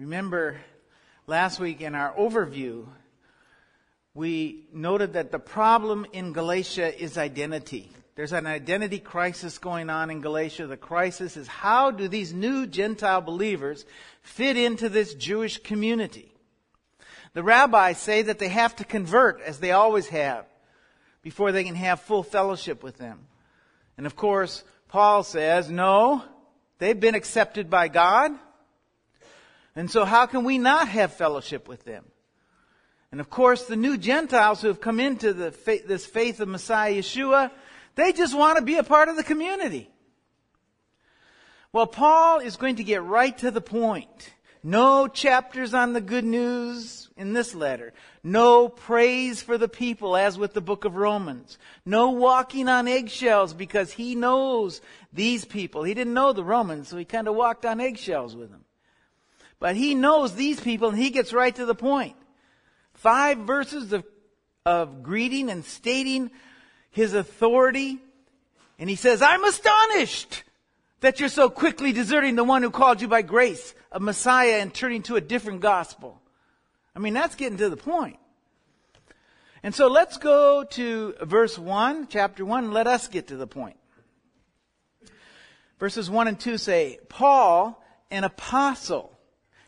Remember last week in our overview, we noted that the problem in Galatia is identity. There's an identity crisis going on in Galatia. The crisis is how do these new Gentile believers fit into this Jewish community? The rabbis say that they have to convert, as they always have, before they can have full fellowship with them. And of course, Paul says, no, they've been accepted by God. And so how can we not have fellowship with them? And of course, the new Gentiles who have come into the faith, this faith of Messiah Yeshua, they just want to be a part of the community. Well, Paul is going to get right to the point. No chapters on the good news in this letter. No praise for the people as with the book of Romans. No walking on eggshells because he knows these people. He didn't know the Romans, so he kind of walked on eggshells with them. But he knows these people and he gets right to the point. Five verses of, of greeting and stating his authority. And he says, I'm astonished that you're so quickly deserting the one who called you by grace, a Messiah, and turning to a different gospel. I mean, that's getting to the point. And so let's go to verse 1, chapter 1, let us get to the point. Verses 1 and 2 say, Paul, an apostle,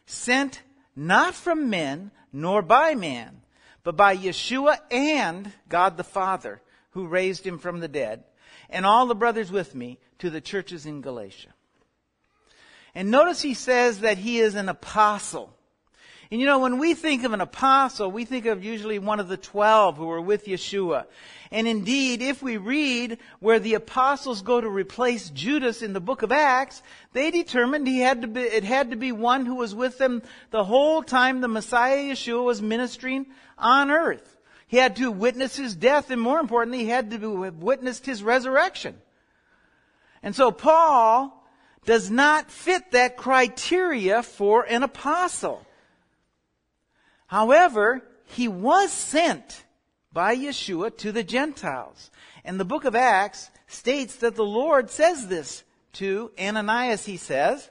sent not from men nor by man, but by Yeshua and God the Father, who raised him from the dead, and all the brothers with me to the churches in Galatia. And notice he says that he is an apostle. And you know, when we think of an apostle, we think of usually one of the twelve who were with Yeshua. And indeed, if we read where the apostles go to replace Judas in the book of Acts, they determined he had to be, it had to be one who was with them the whole time the Messiah Yeshua was ministering on earth. He had to witness his death, and more importantly, he had to have witnessed his resurrection. And so Paul does not fit that criteria for an apostle. However, he was sent by Yeshua to the Gentiles. And the book of Acts states that the Lord says this to Ananias, he says.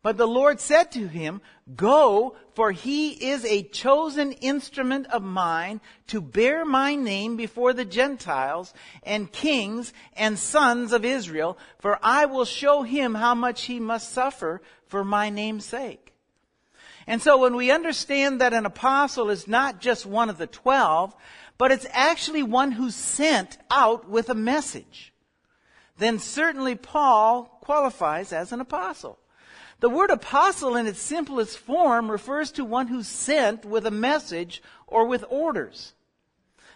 But the Lord said to him, Go, for he is a chosen instrument of mine to bear my name before the Gentiles and kings and sons of Israel, for I will show him how much he must suffer for my name's sake. And so when we understand that an apostle is not just one of the twelve, but it's actually one who's sent out with a message, then certainly Paul qualifies as an apostle. The word apostle in its simplest form refers to one who's sent with a message or with orders.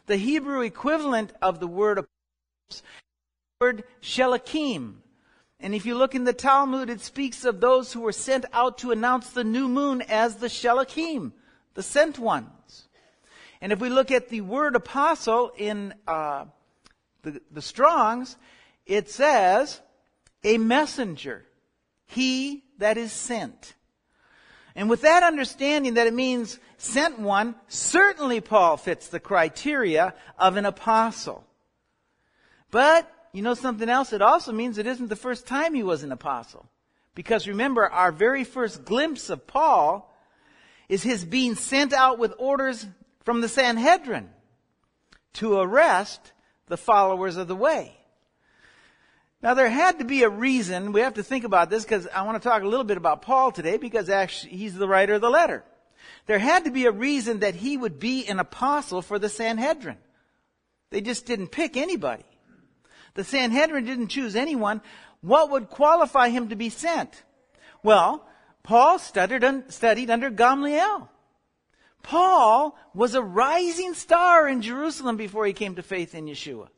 The Hebrew equivalent of the word apostle is the word shelakim, and if you look in the Talmud, it speaks of those who were sent out to announce the new moon as the Shelakim, the sent ones. And if we look at the word apostle in uh, the, the Strongs, it says, a messenger, he that is sent. And with that understanding that it means sent one, certainly Paul fits the criteria of an apostle. But you know something else? It also means it isn't the first time he was an apostle. Because remember, our very first glimpse of Paul is his being sent out with orders from the Sanhedrin to arrest the followers of the way. Now there had to be a reason, we have to think about this because I want to talk a little bit about Paul today because actually he's the writer of the letter. There had to be a reason that he would be an apostle for the Sanhedrin. They just didn't pick anybody. The Sanhedrin didn't choose anyone. What would qualify him to be sent? Well, Paul studied, studied under Gamaliel. Paul was a rising star in Jerusalem before he came to faith in Yeshua.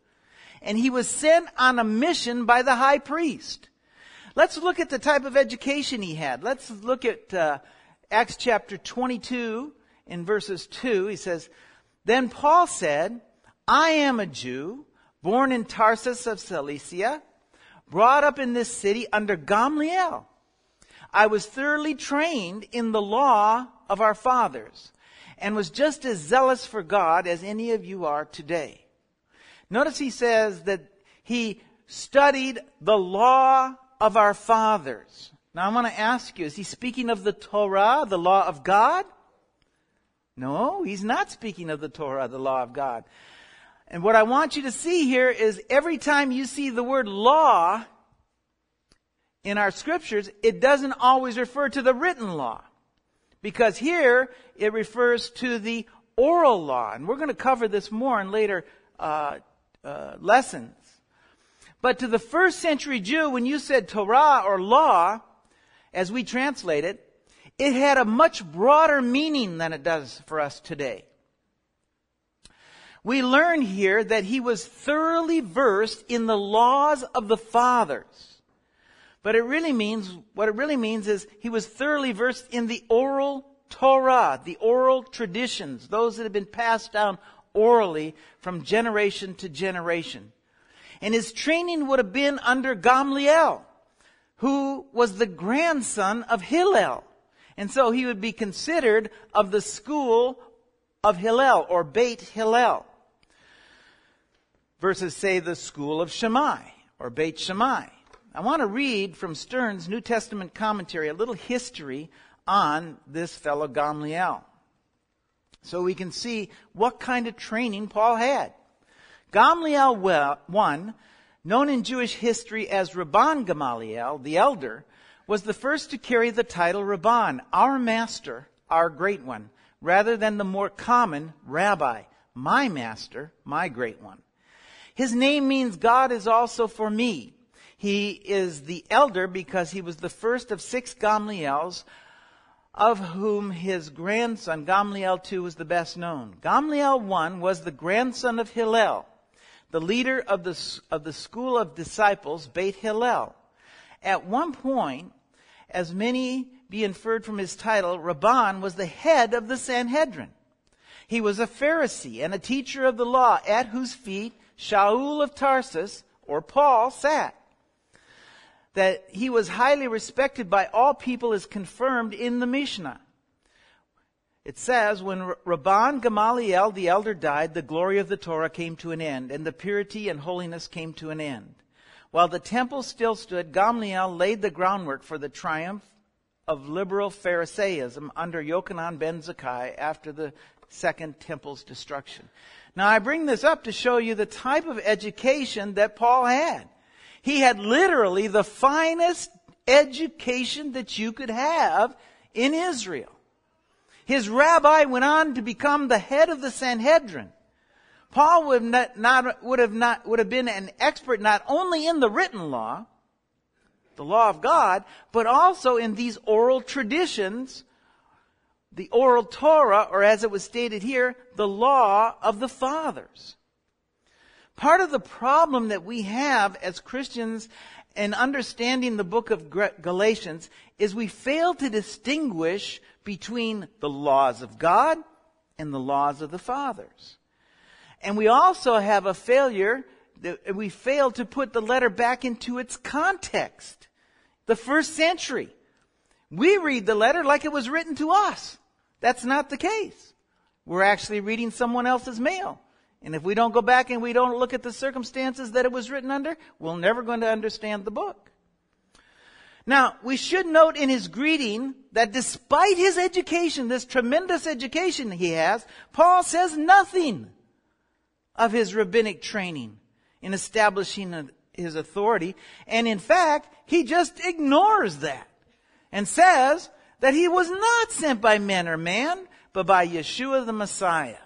And he was sent on a mission by the high priest. Let's look at the type of education he had. Let's look at uh, Acts chapter 22 in verses 2. He says, Then Paul said, I am a Jew born in Tarsus of Cilicia, brought up in this city under Gamaliel. I was thoroughly trained in the law of our fathers and was just as zealous for God as any of you are today. Notice he says that he studied the law of our fathers. Now I want to ask you, is he speaking of the Torah, the law of God? No, he's not speaking of the Torah, the law of God. And what I want you to see here is every time you see the word law in our scriptures, it doesn't always refer to the written law. Because here it refers to the oral law. And we're going to cover this more in later uh, uh, lessons. But to the first century Jew, when you said Torah or law, as we translate it, it had a much broader meaning than it does for us today. We learn here that he was thoroughly versed in the laws of the fathers. But it really means, what it really means is he was thoroughly versed in the oral Torah, the oral traditions, those that have been passed down orally from generation to generation. And his training would have been under Gamliel, who was the grandson of Hillel. And so he would be considered of the school of Hillel or Beit Hillel versus say the school of Shammai or Beit Shammai. I want to read from Stern's New Testament commentary a little history on this fellow Gamliel. So we can see what kind of training Paul had. Gamliel I, known in Jewish history as Rabban Gamaliel, the elder, was the first to carry the title Rabban, our master, our great one, rather than the more common Rabbi, my master, my great one. His name means God is also for me. He is the elder because he was the first of six Gamliels, of whom his grandson, Gamliel II, was the best known. Gamliel I was the grandson of Hillel, the leader of the, of the school of disciples, Beit Hillel. At one point, as many be inferred from his title, Rabban was the head of the Sanhedrin. He was a Pharisee and a teacher of the law at whose feet Shaul of Tarsus, or Paul, sat. That he was highly respected by all people is confirmed in the Mishnah. It says, when Rabban Gamaliel the elder died, the glory of the Torah came to an end, and the purity and holiness came to an end. While the temple still stood, Gamaliel laid the groundwork for the triumph of liberal Pharisaism under Yochanan ben Zakkai after the second temple's destruction. Now I bring this up to show you the type of education that Paul had. He had literally the finest education that you could have in Israel. His rabbi went on to become the head of the Sanhedrin. Paul would, not, not, would, have not, would have been an expert not only in the written law, the law of God, but also in these oral traditions, the oral Torah, or as it was stated here, the law of the fathers. Part of the problem that we have as Christians in understanding the book of Galatians is we fail to distinguish between the laws of God and the laws of the fathers. And we also have a failure that we fail to put the letter back into its context. The first century. We read the letter like it was written to us. That's not the case. We're actually reading someone else's mail. And if we don't go back and we don't look at the circumstances that it was written under, we're never going to understand the book. Now, we should note in his greeting that despite his education, this tremendous education he has, Paul says nothing of his rabbinic training in establishing his authority. And in fact, he just ignores that and says that he was not sent by men or man, but by Yeshua the Messiah.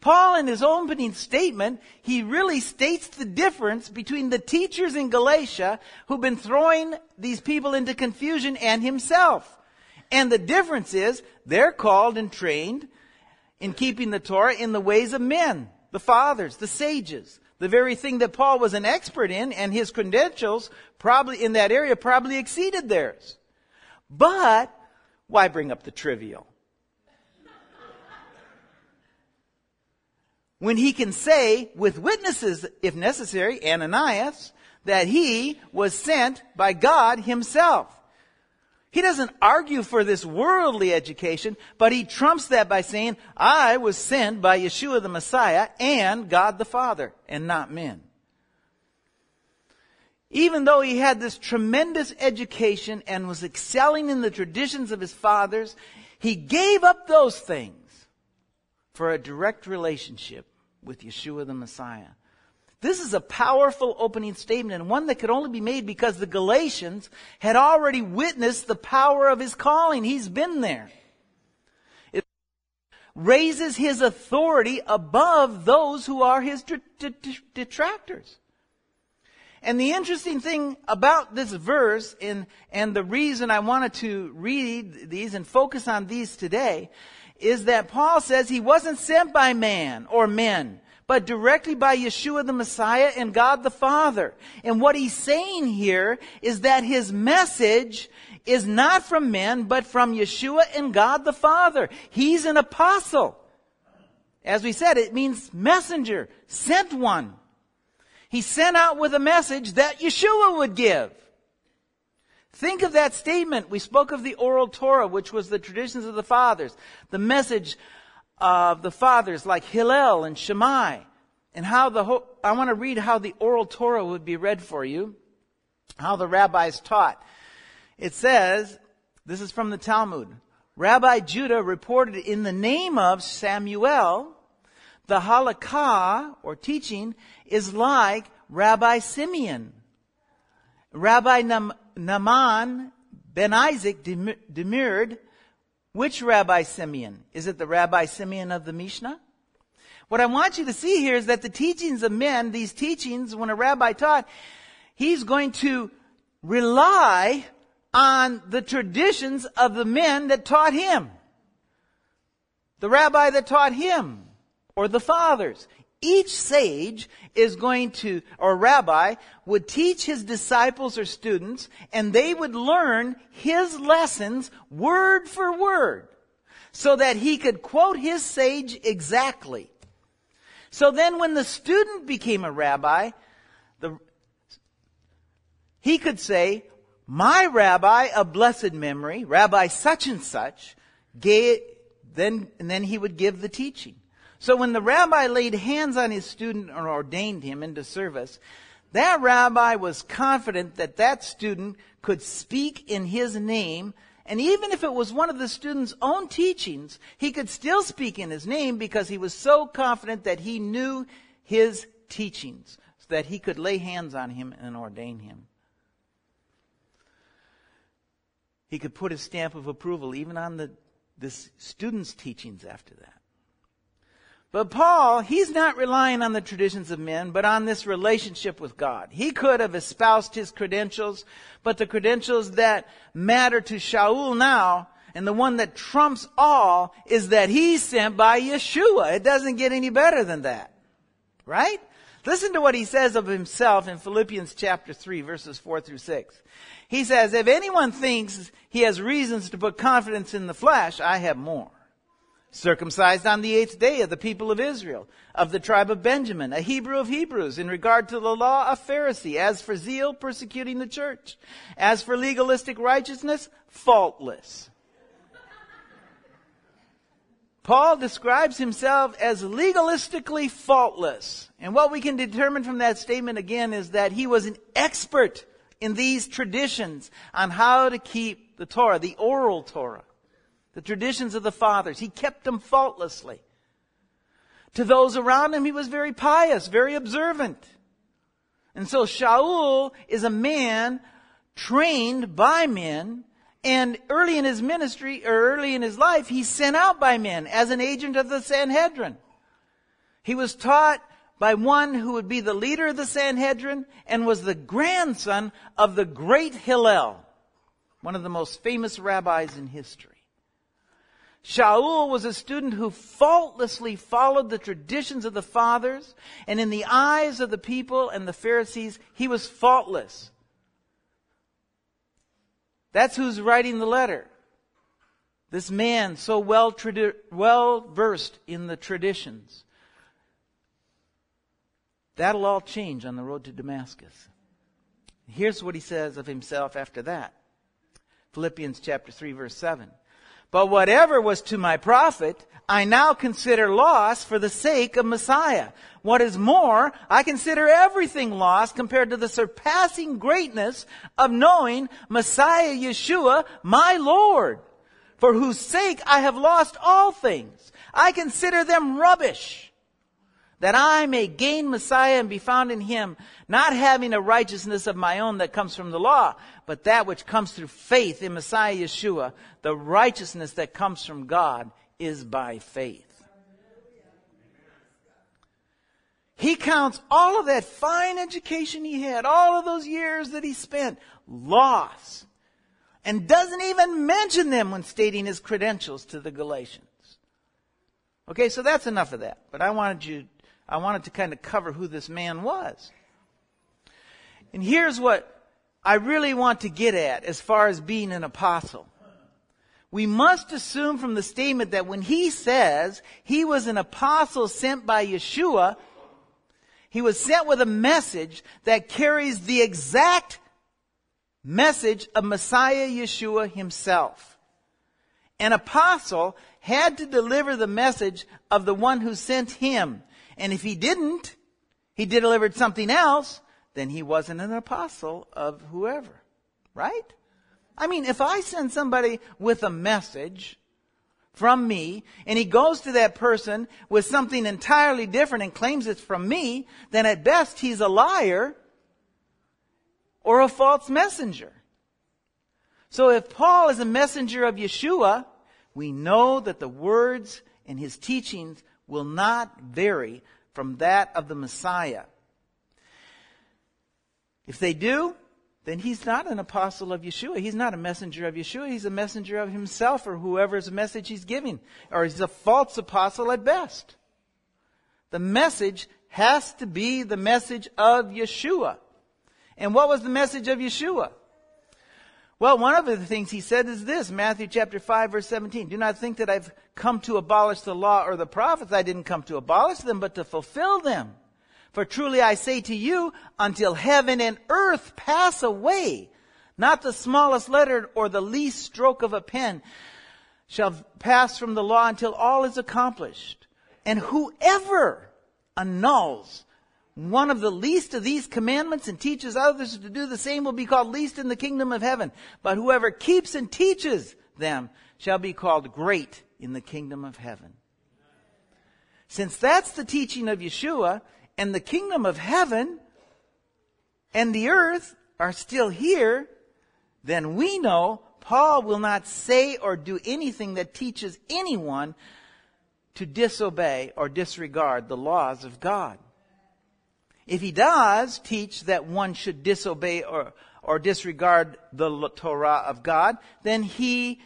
Paul, in his opening statement, he really states the difference between the teachers in Galatia who've been throwing these people into confusion and himself. And the difference is they're called and trained in keeping the Torah in the ways of men, the fathers, the sages. The very thing that Paul was an expert in and his credentials probably in that area probably exceeded theirs. But why bring up the trivial? when he can say with witnesses, if necessary, Ananias, that he was sent by God himself. He doesn't argue for this worldly education, but he trumps that by saying, I was sent by Yeshua the Messiah and God the Father, and not men. Even though he had this tremendous education and was excelling in the traditions of his fathers, he gave up those things for a direct relationship with Yeshua the Messiah. This is a powerful opening statement and one that could only be made because the Galatians had already witnessed the power of his calling. He's been there. It raises his authority above those who are his detractors. And the interesting thing about this verse and, and the reason I wanted to read these and focus on these today is that Paul says he wasn't sent by man or men, but directly by Yeshua the Messiah and God the Father. And what he's saying here is that his message is not from men, but from Yeshua and God the Father. He's an apostle. As we said, it means messenger, sent one. He sent out with a message that Yeshua would give. Think of that statement. We spoke of the oral Torah, which was the traditions of the fathers, the message of the fathers like Hillel and Shammai, and how the whole, I want to read how the oral Torah would be read for you, how the rabbis taught. It says, this is from the Talmud. Rabbi Judah reported in the name of Samuel, the halakha, or teaching, is like Rabbi Simeon. Rabbi Naaman ben Isaac demurred, which Rabbi Simeon? Is it the Rabbi Simeon of the Mishnah? What I want you to see here is that the teachings of men, these teachings, when a rabbi taught, he's going to rely on the traditions of the men that taught him. The rabbi that taught him, or the fathers each sage is going to, or rabbi, would teach his disciples or students, and they would learn his lessons word for word, so that he could quote his sage exactly. So then when the student became a rabbi, the, he could say, my rabbi of blessed memory, rabbi such and such, gave, then, and then he would give the teaching. So when the rabbi laid hands on his student or ordained him into service, that rabbi was confident that that student could speak in his name, and even if it was one of the student's own teachings, he could still speak in his name because he was so confident that he knew his teachings, so that he could lay hands on him and ordain him. He could put his stamp of approval even on the, this student's teachings after that. But Paul, he's not relying on the traditions of men, but on this relationship with God. He could have espoused his credentials, but the credentials that matter to Shaul now, and the one that trumps all, is that he's sent by Yeshua. It doesn't get any better than that. Right? Listen to what he says of himself in Philippians chapter 3 verses 4 through 6. He says, if anyone thinks he has reasons to put confidence in the flesh, I have more circumcised on the eighth day of the people of Israel, of the tribe of Benjamin, a Hebrew of Hebrews, in regard to the law, a Pharisee, as for zeal, persecuting the church, as for legalistic righteousness, faultless. Paul describes himself as legalistically faultless. And what we can determine from that statement again is that he was an expert in these traditions on how to keep the Torah, the oral Torah the traditions of the fathers. He kept them faultlessly. To those around him, he was very pious, very observant. And so Shaul is a man trained by men, and early in his ministry, or early in his life, he's sent out by men as an agent of the Sanhedrin. He was taught by one who would be the leader of the Sanhedrin and was the grandson of the great Hillel, one of the most famous rabbis in history. Shaul was a student who faultlessly followed the traditions of the fathers, and in the eyes of the people and the Pharisees, he was faultless. That's who's writing the letter. This man, so well, tradi- well versed in the traditions. That'll all change on the road to Damascus. Here's what he says of himself after that. Philippians chapter 3 verse 7. But whatever was to my profit, I now consider loss for the sake of Messiah. What is more, I consider everything lost compared to the surpassing greatness of knowing Messiah Yeshua, my Lord, for whose sake I have lost all things. I consider them rubbish, that I may gain Messiah and be found in him, not having a righteousness of my own that comes from the law, but that which comes through faith in Messiah Yeshua, the righteousness that comes from God is by faith. He counts all of that fine education he had, all of those years that he spent, loss, and doesn't even mention them when stating his credentials to the Galatians. Okay, so that's enough of that. But I wanted you, I wanted to kind of cover who this man was. And here's what I really want to get at as far as being an apostle we must assume from the statement that when he says he was an apostle sent by Yeshua, he was sent with a message that carries the exact message of Messiah Yeshua himself. An apostle had to deliver the message of the one who sent him. And if he didn't, he delivered something else, then he wasn't an apostle of whoever. Right? I mean, if I send somebody with a message from me and he goes to that person with something entirely different and claims it's from me, then at best he's a liar or a false messenger. So if Paul is a messenger of Yeshua, we know that the words and his teachings will not vary from that of the Messiah. If they do, then he's not an apostle of Yeshua. He's not a messenger of Yeshua. He's a messenger of himself or whoever's message he's giving. Or he's a false apostle at best. The message has to be the message of Yeshua. And what was the message of Yeshua? Well, one of the things he said is this, Matthew chapter 5 verse 17. Do not think that I've come to abolish the law or the prophets. I didn't come to abolish them, but to fulfill them. For truly I say to you, until heaven and earth pass away, not the smallest letter or the least stroke of a pen shall pass from the law until all is accomplished. And whoever annuls one of the least of these commandments and teaches others to do the same will be called least in the kingdom of heaven. But whoever keeps and teaches them shall be called great in the kingdom of heaven. Since that's the teaching of Yeshua, and the kingdom of heaven and the earth are still here, then we know Paul will not say or do anything that teaches anyone to disobey or disregard the laws of God. If he does teach that one should disobey or, or disregard the Torah of God, then he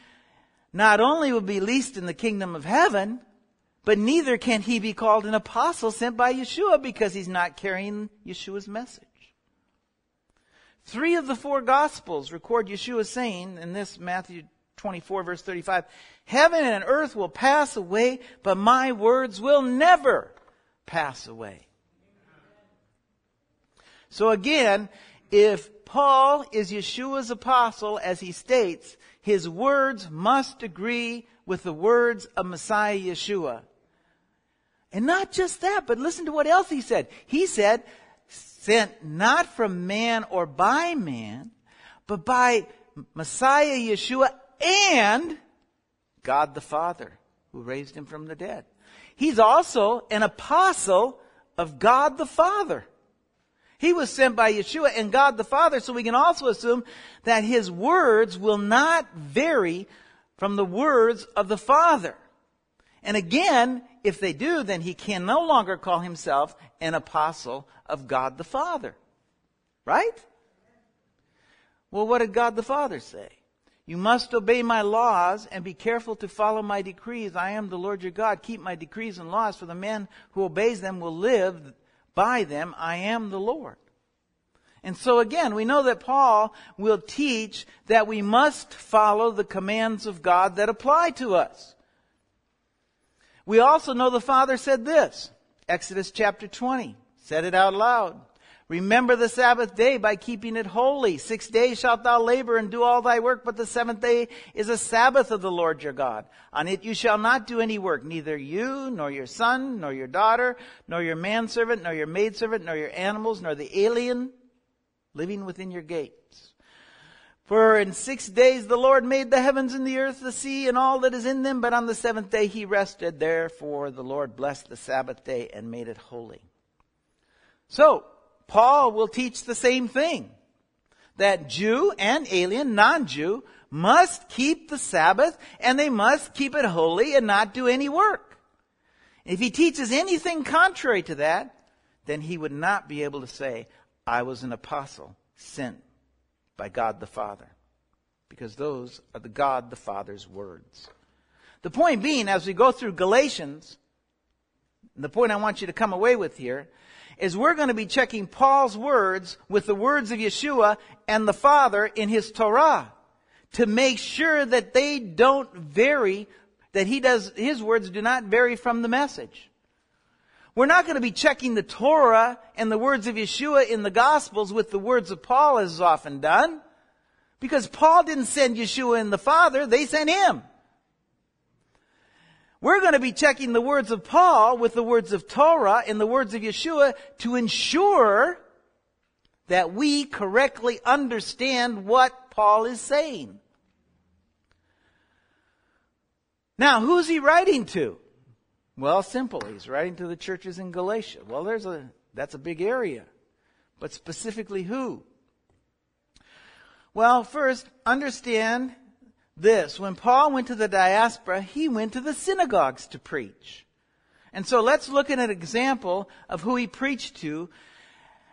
not only will be least in the kingdom of heaven, but neither can he be called an apostle sent by Yeshua because he's not carrying Yeshua's message. Three of the four gospels record Yeshua saying in this Matthew 24 verse 35, heaven and earth will pass away, but my words will never pass away. So again, if Paul is Yeshua's apostle as he states, his words must agree with the words of Messiah Yeshua. And not just that, but listen to what else he said. He said, sent not from man or by man, but by Messiah Yeshua and God the Father who raised him from the dead. He's also an apostle of God the Father. He was sent by Yeshua and God the Father, so we can also assume that his words will not vary from the words of the Father. And again, if they do, then he can no longer call himself an apostle of God the Father. Right? Well, what did God the Father say? You must obey my laws and be careful to follow my decrees. I am the Lord your God. Keep my decrees and laws, for the man who obeys them will live by them. I am the Lord. And so again, we know that Paul will teach that we must follow the commands of God that apply to us. We also know the Father said this, Exodus chapter 20, said it out loud. Remember the Sabbath day by keeping it holy. Six days shalt thou labor and do all thy work, but the seventh day is a Sabbath of the Lord your God. On it you shall not do any work, neither you, nor your son, nor your daughter, nor your manservant, nor your maidservant, nor your animals, nor the alien living within your gates. For in six days the Lord made the heavens and the earth, the sea, and all that is in them, but on the seventh day he rested. Therefore the Lord blessed the Sabbath day and made it holy. So, Paul will teach the same thing. That Jew and alien, non-Jew, must keep the Sabbath and they must keep it holy and not do any work. If he teaches anything contrary to that, then he would not be able to say, I was an apostle sent by God the Father. Because those are the God the Father's words. The point being, as we go through Galatians, the point I want you to come away with here is we're going to be checking Paul's words with the words of Yeshua and the Father in his Torah to make sure that they don't vary, that he does, his words do not vary from the message. We're not going to be checking the Torah and the words of Yeshua in the Gospels with the words of Paul as is often done. Because Paul didn't send Yeshua and the Father, they sent him. We're going to be checking the words of Paul with the words of Torah and the words of Yeshua to ensure that we correctly understand what Paul is saying. Now, who's he writing to? Well, simple. He's writing to the churches in Galatia. Well, there's a, that's a big area. But specifically who? Well, first, understand this. When Paul went to the diaspora, he went to the synagogues to preach. And so let's look at an example of who he preached to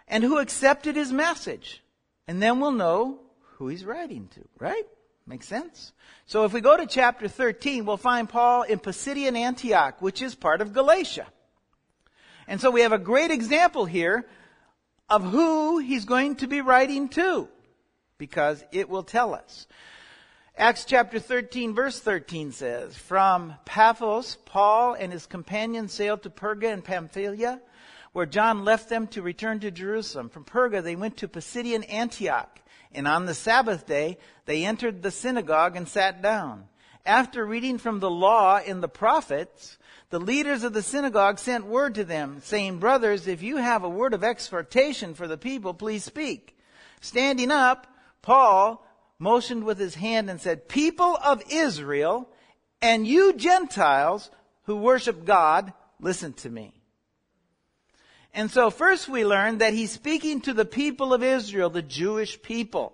and who accepted his message. And then we'll know who he's writing to, right? Makes sense? So if we go to chapter 13, we'll find Paul in Pisidian Antioch, which is part of Galatia. And so we have a great example here of who he's going to be writing to, because it will tell us. Acts chapter 13 verse 13 says, From Paphos, Paul and his companions sailed to Perga and Pamphylia, where John left them to return to Jerusalem. From Perga they went to Pisidian Antioch, and on the Sabbath day they entered the synagogue and sat down. After reading from the law and the prophets, the leaders of the synagogue sent word to them, saying, Brothers, if you have a word of exhortation for the people, please speak. Standing up, Paul motioned with his hand and said, People of Israel, and you Gentiles who worship God, listen to me. And so first we learn that he's speaking to the people of Israel, the Jewish people.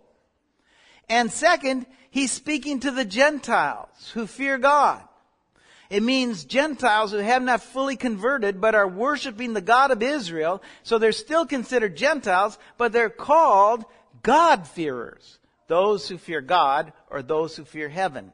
And second, he's speaking to the Gentiles who fear God. It means Gentiles who have not fully converted but are worshiping the God of Israel. So they're still considered Gentiles, but they're called God-fearers those who fear God or those who fear heaven.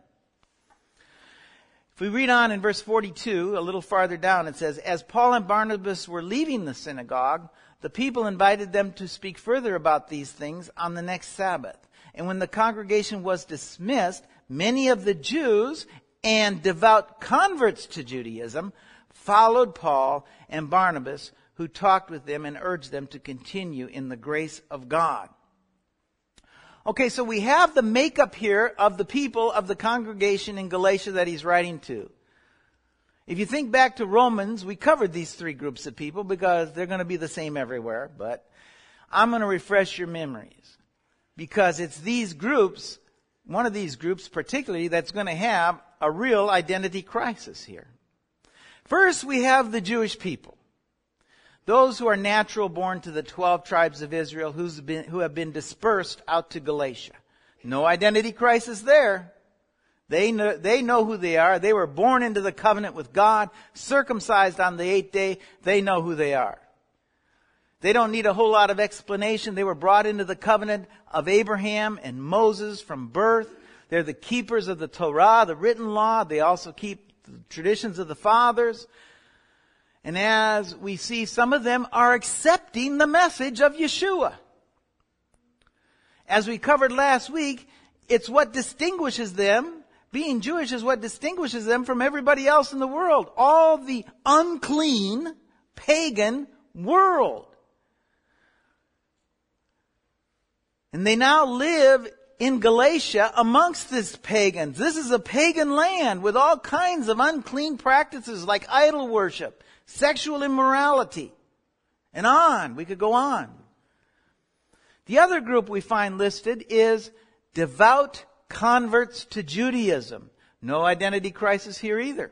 If we read on in verse 42, a little farther down, it says, As Paul and Barnabas were leaving the synagogue, the people invited them to speak further about these things on the next Sabbath. And when the congregation was dismissed, many of the Jews and devout converts to Judaism followed Paul and Barnabas, who talked with them and urged them to continue in the grace of God. Okay, so we have the makeup here of the people of the congregation in Galatia that he's writing to. If you think back to Romans, we covered these three groups of people because they're going to be the same everywhere, but I'm going to refresh your memories. Because it's these groups, one of these groups particularly, that's going to have a real identity crisis here. First, we have the Jewish people. Those who are natural born to the 12 tribes of Israel been, who have been dispersed out to Galatia. No identity crisis there. They know, they know who they are. They were born into the covenant with God, circumcised on the eighth day. They know who they are. They don't need a whole lot of explanation. They were brought into the covenant of Abraham and Moses from birth. They're the keepers of the Torah, the written law. They also keep the traditions of the fathers. And as we see, some of them are accepting the message of Yeshua. As we covered last week, it's what distinguishes them. Being Jewish is what distinguishes them from everybody else in the world. All the unclean, pagan world. And they now live in Galatia amongst these pagans. This is a pagan land with all kinds of unclean practices like idol worship, sexual immorality, and on. We could go on. The other group we find listed is devout converts to Judaism. No identity crisis here either.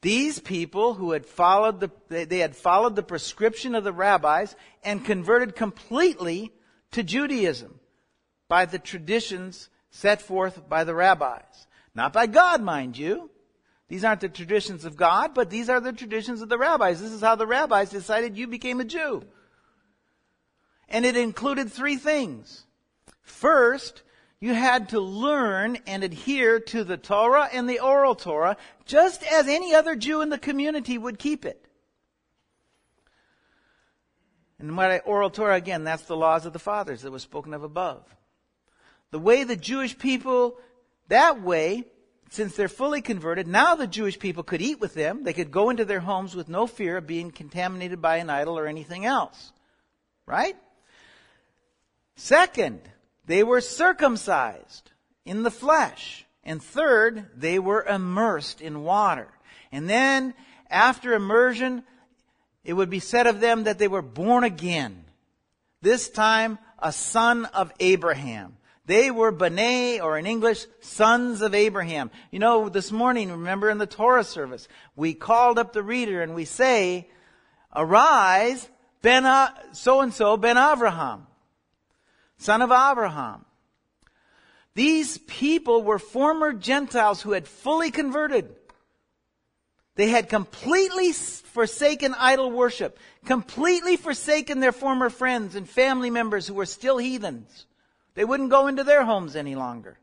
These people who had followed the, they had followed the prescription of the rabbis and converted completely to Judaism by the traditions set forth by the rabbis. Not by God, mind you. These aren't the traditions of God, but these are the traditions of the rabbis. This is how the rabbis decided you became a Jew. And it included three things. First, you had to learn and adhere to the Torah and the oral Torah just as any other Jew in the community would keep it. And I, oral Torah, again, that's the laws of the fathers that was spoken of above. The way the Jewish people, that way, since they're fully converted, now the Jewish people could eat with them. They could go into their homes with no fear of being contaminated by an idol or anything else. Right? Second, they were circumcised in the flesh. And third, they were immersed in water. And then, after immersion, it would be said of them that they were born again. This time, a son of Abraham. They were B'nai, or in English, sons of Abraham. You know, this morning, remember in the Torah service, we called up the reader and we say, Arise, Ben, so and so, Ben Avraham son of Abraham. These people were former Gentiles who had fully converted. They had completely forsaken idol worship, completely forsaken their former friends and family members who were still heathens. They wouldn't go into their homes any longer.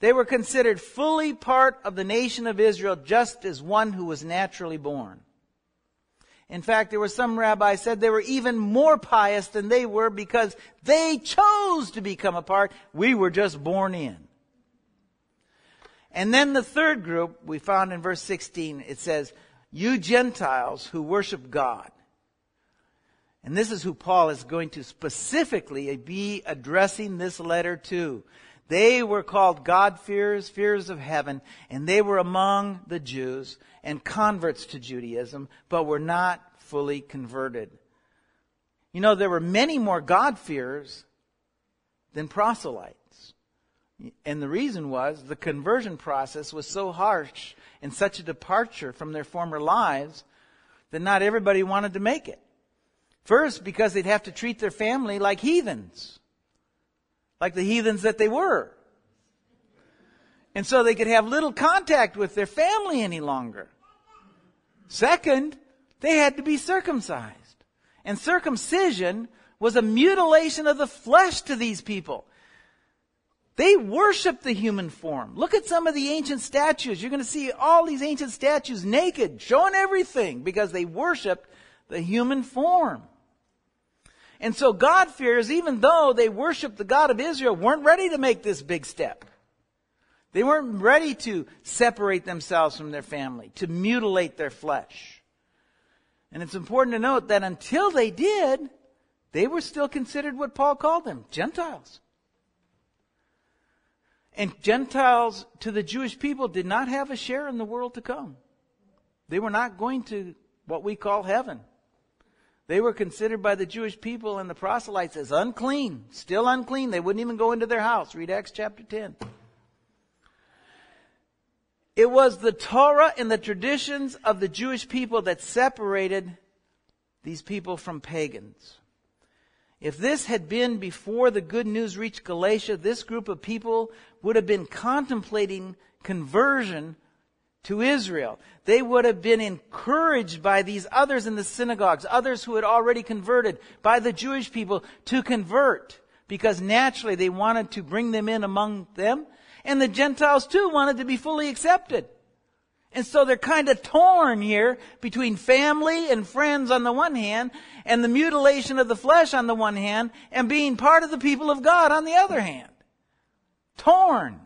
They were considered fully part of the nation of Israel just as one who was naturally born. In fact, there were some rabbis said they were even more pious than they were because they chose to become a part. We were just born in. And then the third group we found in verse 16, it says, you Gentiles who worship God. And this is who Paul is going to specifically be addressing this letter to. They were called God-fearers, fears of heaven, and they were among the Jews and converts to Judaism, but were not fully converted. You know, there were many more God-fearers than proselytes. And the reason was the conversion process was so harsh and such a departure from their former lives that not everybody wanted to make it. First, because they'd have to treat their family like heathens like the heathens that they were. And so they could have little contact with their family any longer. Second, they had to be circumcised. And circumcision was a mutilation of the flesh to these people. They worshiped the human form. Look at some of the ancient statues. You're going to see all these ancient statues naked, showing everything, because they worshiped the human form. And so God-fearers, even though they worshiped the God of Israel, weren't ready to make this big step. They weren't ready to separate themselves from their family, to mutilate their flesh. And it's important to note that until they did, they were still considered what Paul called them, Gentiles. And Gentiles to the Jewish people did not have a share in the world to come. They were not going to what we call heaven. They were considered by the Jewish people and the proselytes as unclean, still unclean. They wouldn't even go into their house. Read Acts chapter 10. It was the Torah and the traditions of the Jewish people that separated these people from pagans. If this had been before the good news reached Galatia, this group of people would have been contemplating conversion to Israel. They would have been encouraged by these others in the synagogues, others who had already converted, by the Jewish people to convert, because naturally they wanted to bring them in among them, and the Gentiles too wanted to be fully accepted. And so they're kind of torn here between family and friends on the one hand, and the mutilation of the flesh on the one hand, and being part of the people of God on the other hand. Torn.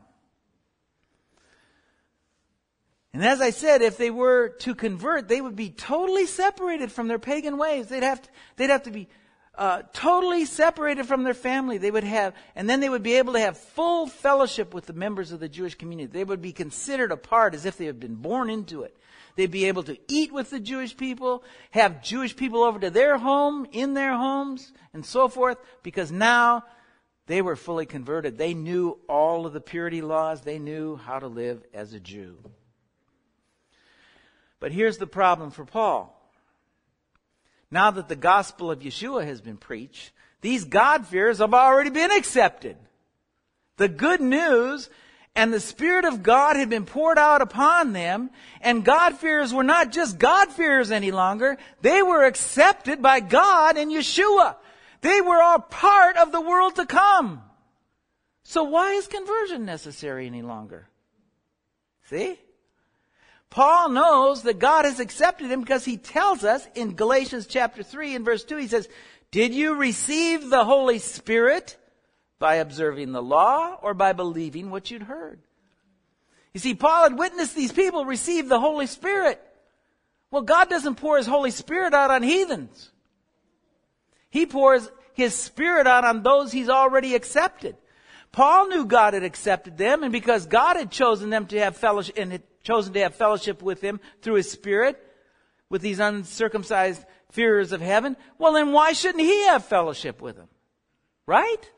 And as I said, if they were to convert, they would be totally separated from their pagan ways. They'd have to, they'd have to be uh, totally separated from their family. They would have, and then they would be able to have full fellowship with the members of the Jewish community. They would be considered a part as if they had been born into it. They'd be able to eat with the Jewish people, have Jewish people over to their home, in their homes, and so forth, because now they were fully converted. They knew all of the purity laws. They knew how to live as a Jew. But here's the problem for Paul. Now that the gospel of Yeshua has been preached, these God-fearers have already been accepted. The good news and the Spirit of God had been poured out upon them, and God-fearers were not just God-fearers any longer, they were accepted by God and Yeshua. They were all part of the world to come. So why is conversion necessary any longer? See? Paul knows that God has accepted him because he tells us in Galatians chapter 3 and verse 2, he says, Did you receive the Holy Spirit by observing the law or by believing what you'd heard? You see, Paul had witnessed these people receive the Holy Spirit. Well, God doesn't pour his Holy Spirit out on heathens. He pours his Spirit out on those he's already accepted. Paul knew God had accepted them, and because God had chosen them to have fellowship and chosen to have fellowship with him through his Spirit, with these uncircumcised fearers of heaven, well then why shouldn't he have fellowship with them? Right?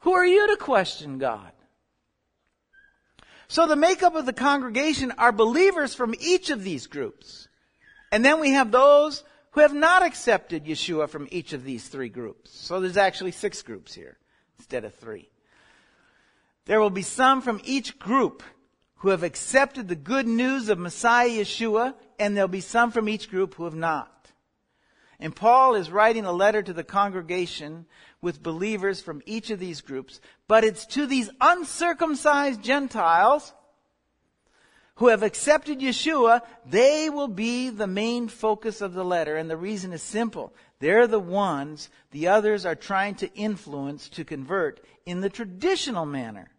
Who are you to question God? So the makeup of the congregation are believers from each of these groups. And then we have those who have not accepted Yeshua from each of these three groups. So there's actually six groups here instead of three. There will be some from each group who have accepted the good news of Messiah Yeshua, and there'll be some from each group who have not. And Paul is writing a letter to the congregation with believers from each of these groups, but it's to these uncircumcised Gentiles who have accepted Yeshua, they will be the main focus of the letter. And the reason is simple. They're the ones the others are trying to influence to convert in the traditional manner.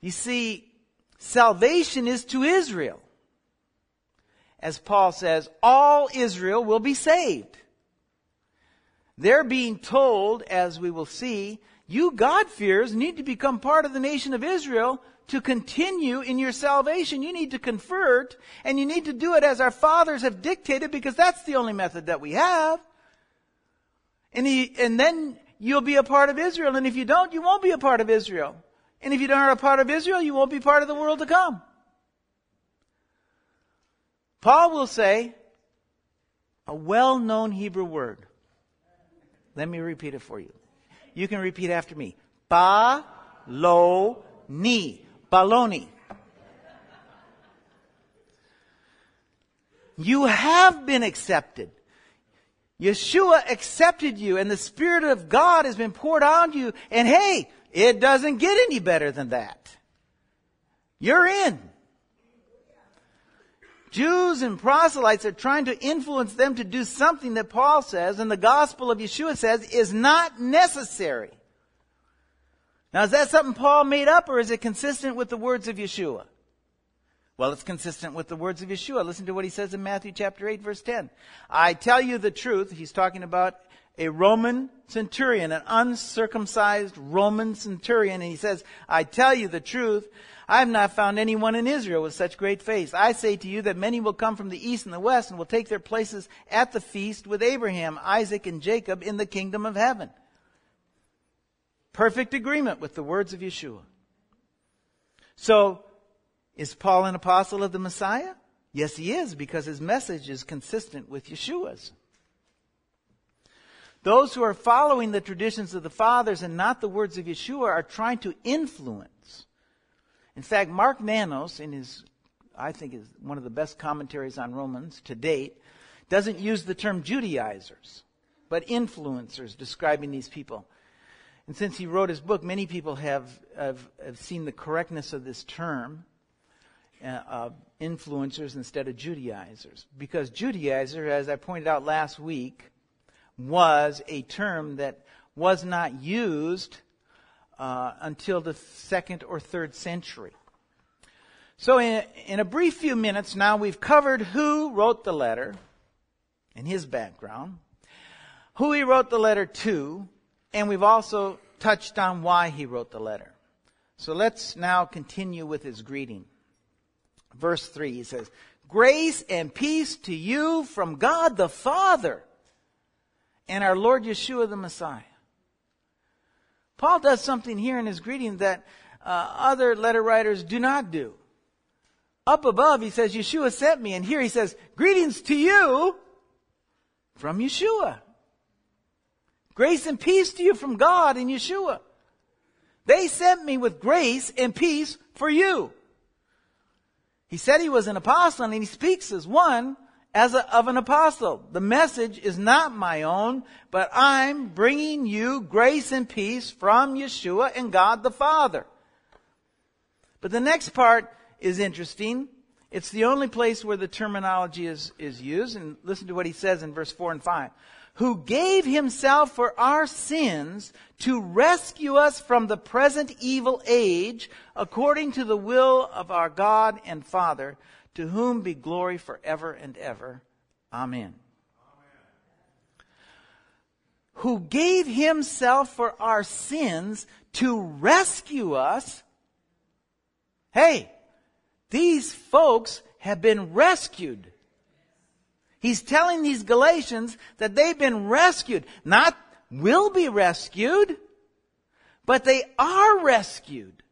You see, salvation is to Israel. As Paul says, all Israel will be saved. They're being told, as we will see, you God-fearers need to become part of the nation of Israel to continue in your salvation. You need to convert, and you need to do it as our fathers have dictated because that's the only method that we have. And, he, and then you'll be a part of Israel, and if you don't, you won't be a part of Israel. And if you aren't a part of Israel, you won't be part of the world to come. Paul will say a well known Hebrew word. Let me repeat it for you. You can repeat after me. Ba lo ni. Baloni. You have been accepted. Yeshua accepted you and the Spirit of God has been poured on you. And hey, it doesn't get any better than that. You're in. Jews and proselytes are trying to influence them to do something that Paul says and the gospel of Yeshua says is not necessary. Now, is that something Paul made up or is it consistent with the words of Yeshua? Well, it's consistent with the words of Yeshua. Listen to what he says in Matthew chapter 8 verse 10. I tell you the truth. He's talking about a Roman centurion, an uncircumcised Roman centurion, and he says, I tell you the truth, I have not found anyone in Israel with such great faith. I say to you that many will come from the east and the west and will take their places at the feast with Abraham, Isaac, and Jacob in the kingdom of heaven. Perfect agreement with the words of Yeshua. So, is Paul an apostle of the Messiah? Yes, he is, because his message is consistent with Yeshua's. Those who are following the traditions of the fathers and not the words of Yeshua are trying to influence. In fact, Mark Nanos, in his, I think is one of the best commentaries on Romans to date, doesn't use the term Judaizers, but influencers describing these people. And since he wrote his book, many people have, have, have seen the correctness of this term, uh, influencers instead of Judaizers. Because Judaizer, as I pointed out last week, was a term that was not used uh, until the second or third century. So, in, in a brief few minutes now, we've covered who wrote the letter, and his background, who he wrote the letter to, and we've also touched on why he wrote the letter. So let's now continue with his greeting. Verse 3, he says, Grace and peace to you from God the Father and our Lord Yeshua the Messiah. Paul does something here in his greeting that uh, other letter writers do not do. Up above, he says, Yeshua sent me. And here he says, Greetings to you from Yeshua. Grace and peace to you from God and Yeshua. They sent me with grace and peace for you. He said he was an apostle and he speaks as one as a, of an apostle. The message is not my own, but I'm bringing you grace and peace from Yeshua and God the Father. But the next part is interesting. It's the only place where the terminology is, is used. And listen to what he says in verse 4 and 5 who gave himself for our sins to rescue us from the present evil age, according to the will of our God and Father, to whom be glory forever and ever. Amen. Amen. Who gave himself for our sins to rescue us. Hey, these folks have been rescued. He's telling these Galatians that they've been rescued, not will be rescued, but they are rescued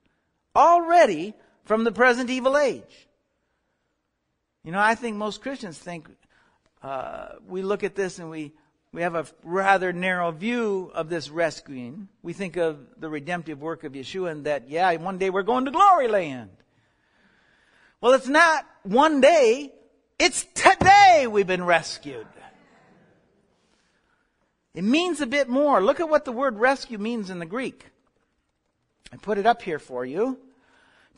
already from the present evil age. You know, I think most Christians think uh, we look at this and we we have a rather narrow view of this rescuing. We think of the redemptive work of Yeshua and that, yeah, one day we're going to glory land. Well, it's not one day. It's today we've been rescued. It means a bit more. Look at what the word rescue means in the Greek. I put it up here for you.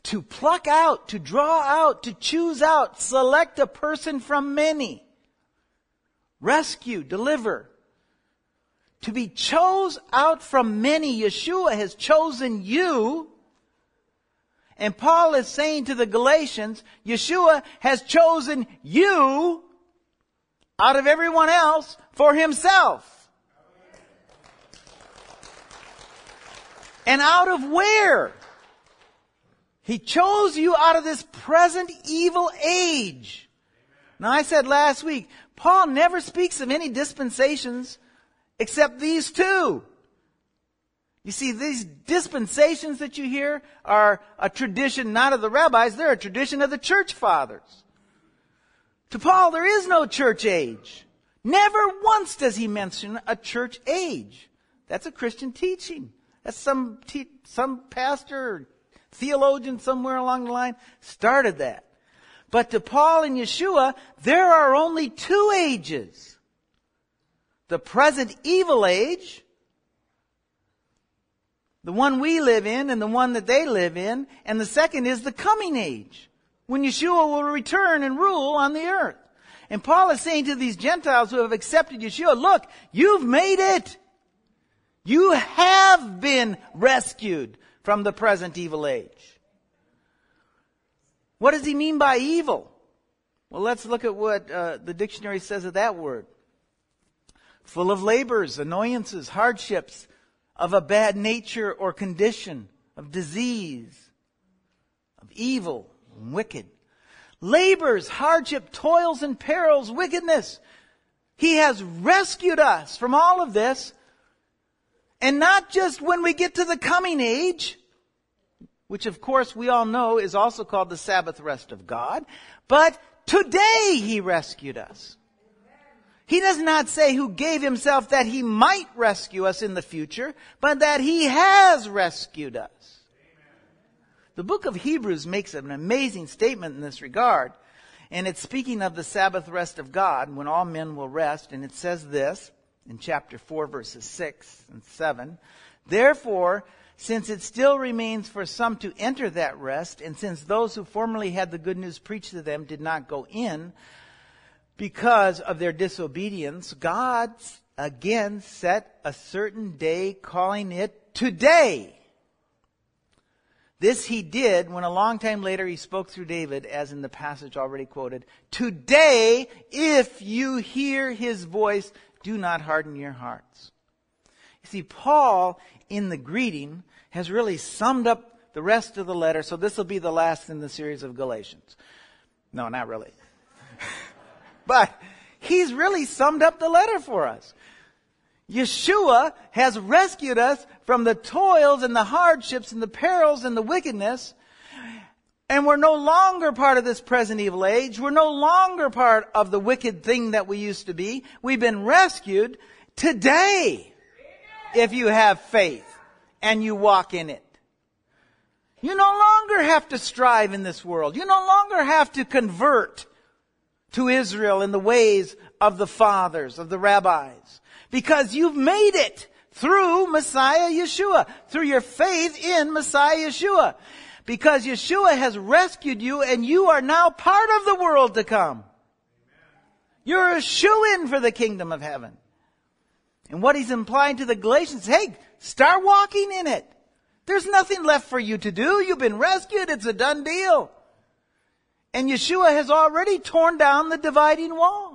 To pluck out, to draw out, to choose out, select a person from many. Rescue, deliver. To be chose out from many, Yeshua has chosen you and Paul is saying to the Galatians, Yeshua has chosen you out of everyone else for himself. And out of where? He chose you out of this present evil age. Now I said last week, Paul never speaks of any dispensations except these two. You see, these dispensations that you hear are a tradition not of the rabbis, they're a tradition of the church fathers. To Paul, there is no church age. Never once does he mention a church age. That's a Christian teaching. That's some, te- some pastor or theologian somewhere along the line started that. But to Paul and Yeshua, there are only two ages. The present evil age, the one we live in and the one that they live in. And the second is the coming age, when Yeshua will return and rule on the earth. And Paul is saying to these Gentiles who have accepted Yeshua, look, you've made it. You have been rescued from the present evil age. What does he mean by evil? Well, let's look at what uh, the dictionary says of that word. Full of labors, annoyances, hardships, of a bad nature or condition, of disease, of evil, and wicked. Labors, hardship, toils, and perils, wickedness. He has rescued us from all of this. And not just when we get to the coming age, which of course we all know is also called the Sabbath rest of God, but today He rescued us. He does not say who gave himself that he might rescue us in the future, but that he has rescued us. The book of Hebrews makes an amazing statement in this regard. And it's speaking of the Sabbath rest of God when all men will rest. And it says this in chapter 4 verses 6 and 7. Therefore, since it still remains for some to enter that rest, and since those who formerly had the good news preached to them did not go in, because of their disobedience, God again set a certain day, calling it today. This he did when a long time later he spoke through David, as in the passage already quoted. Today, if you hear his voice, do not harden your hearts. You see, Paul, in the greeting, has really summed up the rest of the letter, so this will be the last in the series of Galatians. No, not really. but he's really summed up the letter for us. Yeshua has rescued us from the toils and the hardships and the perils and the wickedness. And we're no longer part of this present evil age. We're no longer part of the wicked thing that we used to be. We've been rescued today if you have faith and you walk in it. You no longer have to strive in this world. You no longer have to convert to Israel in the ways of the fathers, of the rabbis because you've made it through Messiah Yeshua, through your faith in Messiah Yeshua. Because Yeshua has rescued you and you are now part of the world to come. You're a shoe in for the kingdom of heaven. And what he's implying to the Galatians, hey, start walking in it. There's nothing left for you to do. You've been rescued. It's a done deal. And Yeshua has already torn down the dividing wall.